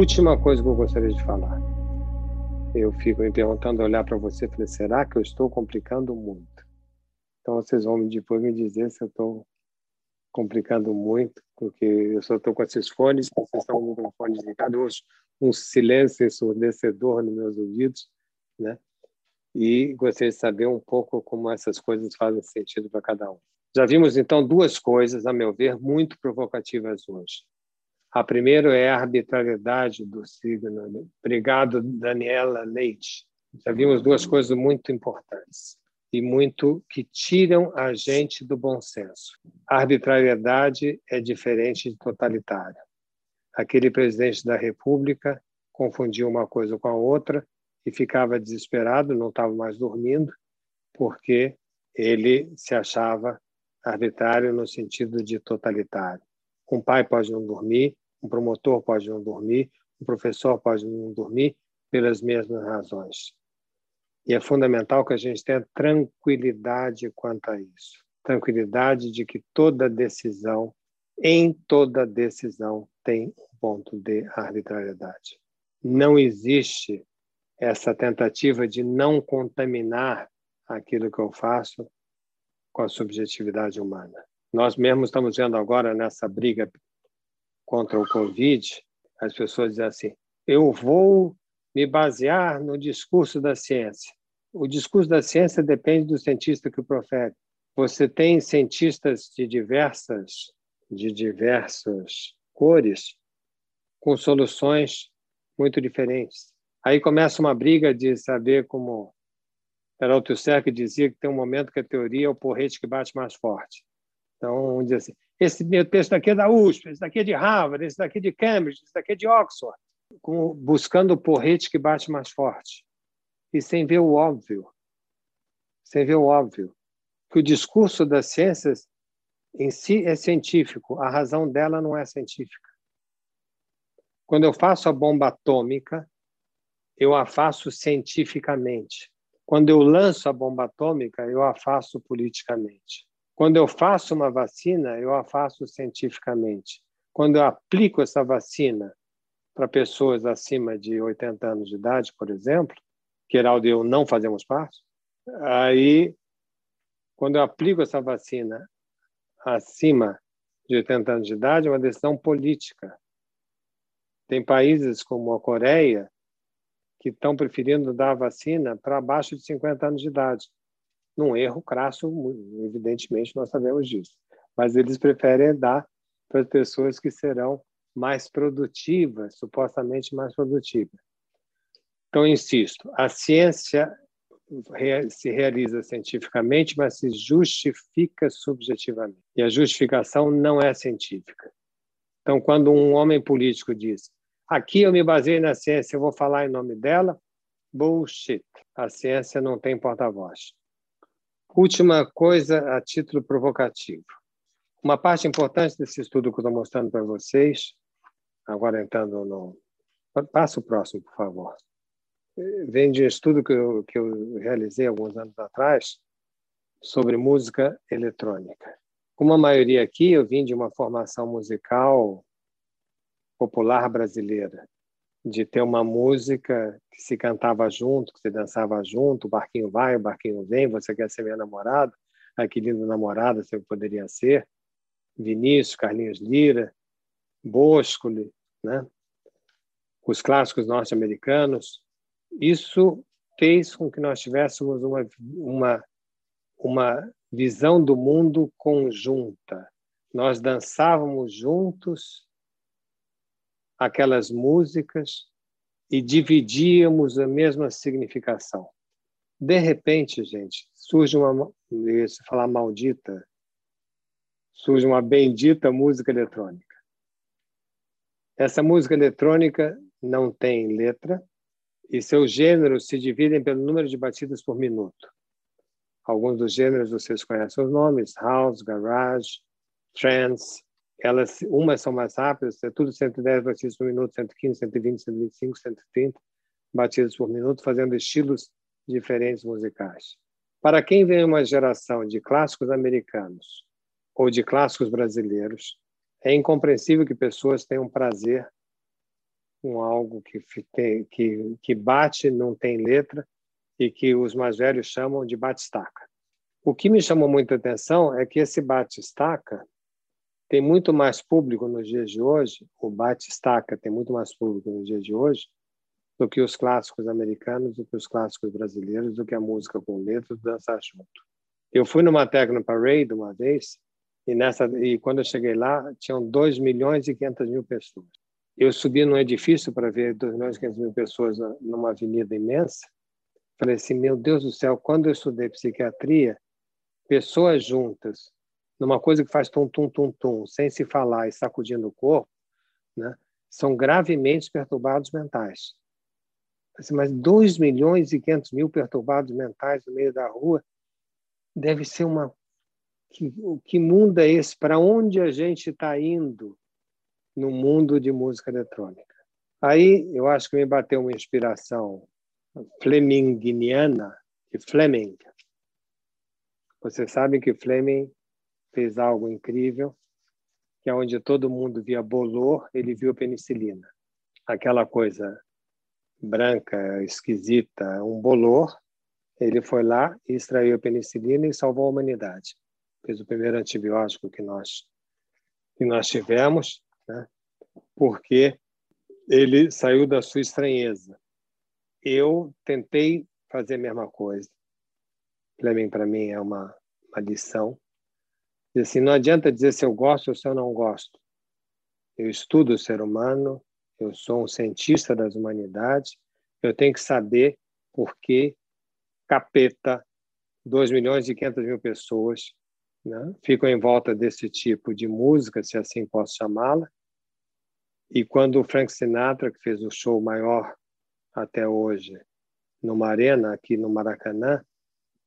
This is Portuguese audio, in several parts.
Última coisa que eu gostaria de falar. Eu fico me perguntando, olhar para você falei, será que eu estou complicando muito? Então vocês vão depois me dizer se eu estou complicando muito, porque eu só estou com esses fones, vocês estão com o microfone desligado, um silêncio ensurdecedor nos meus ouvidos, né? E gostaria de saber um pouco como essas coisas fazem sentido para cada um. Já vimos, então, duas coisas, a meu ver, muito provocativas hoje. A primeira é a arbitrariedade do signo. Obrigado, Daniela Leite. Já vimos duas coisas muito importantes e muito que tiram a gente do bom senso. A arbitrariedade é diferente de totalitária. Aquele presidente da República confundiu uma coisa com a outra e ficava desesperado, não estava mais dormindo, porque ele se achava arbitrário no sentido de totalitário. Um pai pode não dormir, um promotor pode não dormir, um professor pode não dormir pelas mesmas razões. E é fundamental que a gente tenha tranquilidade quanto a isso. Tranquilidade de que toda decisão, em toda decisão, tem um ponto de arbitrariedade. Não existe essa tentativa de não contaminar aquilo que eu faço com a subjetividade humana. Nós mesmos estamos vendo agora nessa briga contra o Covid, as pessoas dizem assim: eu vou me basear no discurso da ciência. O discurso da ciência depende do cientista que o profere. Você tem cientistas de diversas de diversas cores com soluções muito diferentes. Aí começa uma briga de saber como Peralta Serra dizia que tem um momento que a teoria é o porrete que bate mais forte. Então, vamos dizer assim, esse meu texto aqui é da USP, esse daqui é de Harvard, esse daqui é de Cambridge, esse daqui é de Oxford, buscando o porrete que bate mais forte e sem ver o óbvio. Sem ver o óbvio. Que o discurso das ciências em si é científico, a razão dela não é científica. Quando eu faço a bomba atômica, eu a faço cientificamente. Quando eu lanço a bomba atômica, eu a faço politicamente. Quando eu faço uma vacina, eu a faço cientificamente. Quando eu aplico essa vacina para pessoas acima de 80 anos de idade, por exemplo, que Heraldo e eu não fazemos parte, aí, quando eu aplico essa vacina acima de 80 anos de idade, é uma decisão política. Tem países como a Coreia que estão preferindo dar a vacina para abaixo de 50 anos de idade. Num erro crasso, evidentemente, nós sabemos disso. Mas eles preferem dar para as pessoas que serão mais produtivas, supostamente mais produtivas. Então, insisto, a ciência se realiza cientificamente, mas se justifica subjetivamente. E a justificação não é científica. Então, quando um homem político diz: aqui eu me baseei na ciência, eu vou falar em nome dela, bullshit. A ciência não tem porta-voz. Última coisa a título provocativo. Uma parte importante desse estudo que eu estou mostrando para vocês, agora entrando no. Passa o próximo, por favor vem de um estudo que eu, que eu realizei alguns anos atrás sobre música eletrônica. Como a maioria aqui, eu vim de uma formação musical popular brasileira, de ter uma música que se cantava junto, que se dançava junto, o barquinho vai, o barquinho vem, você quer ser minha namorada, ai que lindo namorada você poderia ser, Vinícius, Carlinhos Lira, Boscoli, né? os clássicos norte-americanos, isso fez com que nós tivéssemos uma, uma, uma visão do mundo conjunta. Nós dançávamos juntos aquelas músicas e dividíamos a mesma significação. De repente, gente, surge uma, eu falar maldita, surge uma bendita música eletrônica. Essa música eletrônica não tem letra, e seus gêneros se dividem pelo número de batidas por minuto. Alguns dos gêneros vocês conhecem os nomes: house, garage, trance. Elas, umas são mais rápidas, é tudo 110 batidas por minuto, 115, 120, 125, 130 batidas por minuto, fazendo estilos diferentes musicais. Para quem vem uma geração de clássicos americanos ou de clássicos brasileiros, é incompreensível que pessoas tenham prazer com algo que, que, que bate, não tem letra, e que os mais velhos chamam de bate-estaca. O que me chamou muita atenção é que esse bate-estaca tem muito mais público nos dias de hoje, o bate-estaca tem muito mais público nos dias de hoje, do que os clássicos americanos, do que os clássicos brasileiros, do que a música com letras, dançar junto. Eu fui numa Techno Parade uma vez, e, nessa, e quando eu cheguei lá, tinham 2 milhões e 500 mil pessoas. Eu subi num edifício para ver 2 milhões e 500 mil pessoas numa avenida imensa. Falei assim, meu Deus do céu, quando eu estudei psiquiatria, pessoas juntas, numa coisa que faz tum, tum, tum, tum, sem se falar e sacudindo o corpo, né, são gravemente perturbados mentais. Assim, mas 2 milhões e 500 mil perturbados mentais no meio da rua deve ser uma... Que, que mundo é esse? Para onde a gente está indo? no mundo de música eletrônica. Aí eu acho que me bateu uma inspiração fleminginiana, de Fleming. Vocês sabem que Fleming fez algo incrível, que é onde todo mundo via bolor, ele viu penicilina. Aquela coisa branca, esquisita, um bolor, ele foi lá e extraiu a penicilina e salvou a humanidade. Fez o primeiro antibiótico que nós que nós tivemos né? porque ele saiu da sua estranheza. Eu tentei fazer a mesma coisa. Fleming, para mim, é uma, uma lição. E assim, não adianta dizer se eu gosto ou se eu não gosto. Eu estudo o ser humano, eu sou um cientista das humanidades, eu tenho que saber por que capeta, 2 milhões e 500 mil pessoas né, ficam em volta desse tipo de música, se assim posso chamá-la, e quando o Frank Sinatra, que fez o show maior até hoje, numa arena aqui no Maracanã,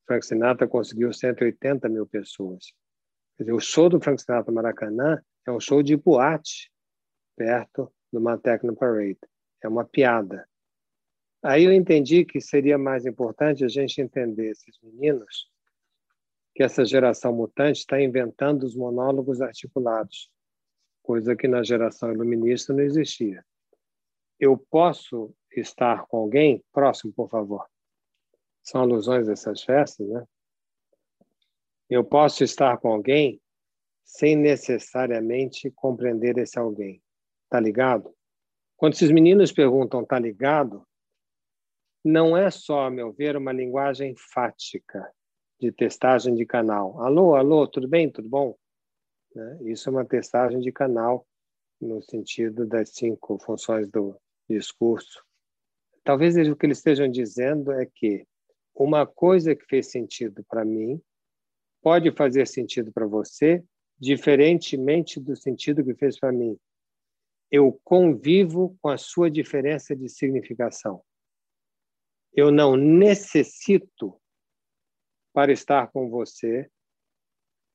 Frank Sinatra conseguiu 180 mil pessoas. Quer dizer, o show do Frank Sinatra Maracanã é um show de boate, perto do uma Techno Parade. É uma piada. Aí eu entendi que seria mais importante a gente entender esses meninos, que essa geração mutante está inventando os monólogos articulados coisa que na geração iluminista não existia. Eu posso estar com alguém próximo, por favor. São alusões dessas festas, né? Eu posso estar com alguém sem necessariamente compreender esse alguém. Tá ligado? Quando esses meninos perguntam tá ligado, não é só, a meu ver, uma linguagem fática de testagem de canal. Alô, alô, tudo bem? Tudo bom? Né? Isso é uma testagem de canal no sentido das cinco funções do discurso. Talvez o que eles estejam dizendo é que uma coisa que fez sentido para mim pode fazer sentido para você, diferentemente do sentido que fez para mim. Eu convivo com a sua diferença de significação. Eu não necessito para estar com você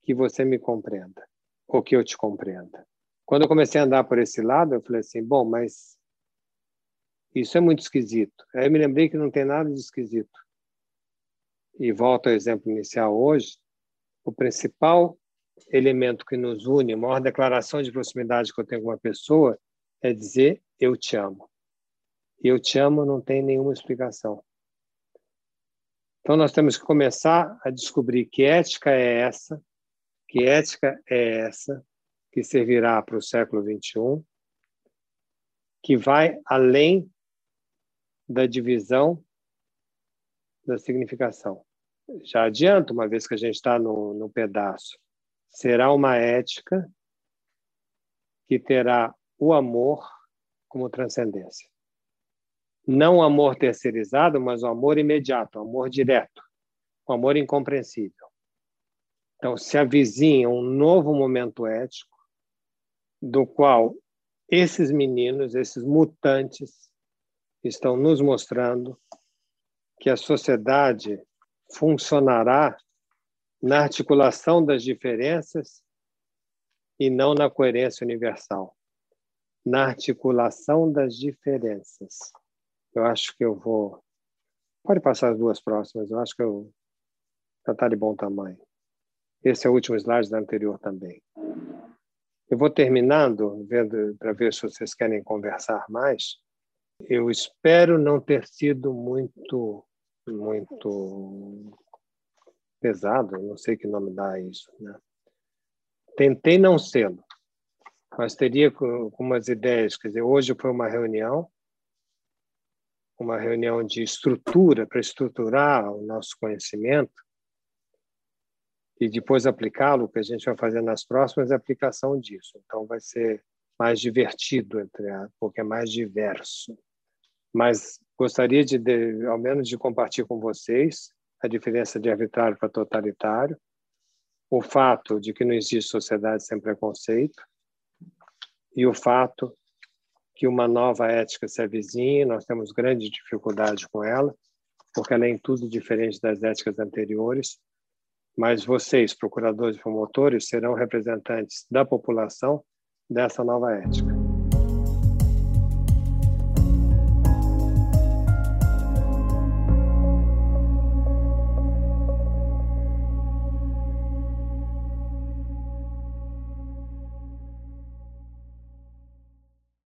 que você me compreenda ou que eu te compreenda. Quando eu comecei a andar por esse lado, eu falei assim, bom, mas isso é muito esquisito. Aí eu me lembrei que não tem nada de esquisito. E volto ao exemplo inicial hoje, o principal elemento que nos une, a maior declaração de proximidade que eu tenho com uma pessoa é dizer eu te amo. Eu te amo não tem nenhuma explicação. Então nós temos que começar a descobrir que ética é essa, que ética é essa que servirá para o século XXI, que vai além da divisão da significação. Já adianto, uma vez que a gente está no, no pedaço, será uma ética que terá o amor como transcendência. Não o amor terceirizado, mas o amor imediato, o amor direto, o amor incompreensível. Então, se avizinha um novo momento ético, do qual esses meninos, esses mutantes, estão nos mostrando que a sociedade funcionará na articulação das diferenças e não na coerência universal. Na articulação das diferenças. Eu acho que eu vou. Pode passar as duas próximas, eu acho que eu já está de bom tamanho. Esse é o último slide da anterior também. Eu vou terminando, vendo para ver se vocês querem conversar mais. Eu espero não ter sido muito, muito pesado, não sei que nome dá isso, né? Tentei não sê-lo, mas teria algumas ideias. Quer dizer, hoje foi uma reunião, uma reunião de estrutura para estruturar o nosso conhecimento e depois aplicá-lo, o que a gente vai fazer nas próximas é aplicação disso. Então vai ser mais divertido, porque é mais diverso. Mas gostaria de, de, ao menos, de compartilhar com vocês a diferença de arbitrário para totalitário, o fato de que não existe sociedade sem preconceito e o fato que uma nova ética se avizinha, nós temos grande dificuldade com ela, porque ela é em tudo diferente das éticas anteriores, mas vocês, procuradores e promotores, serão representantes da população dessa nova ética.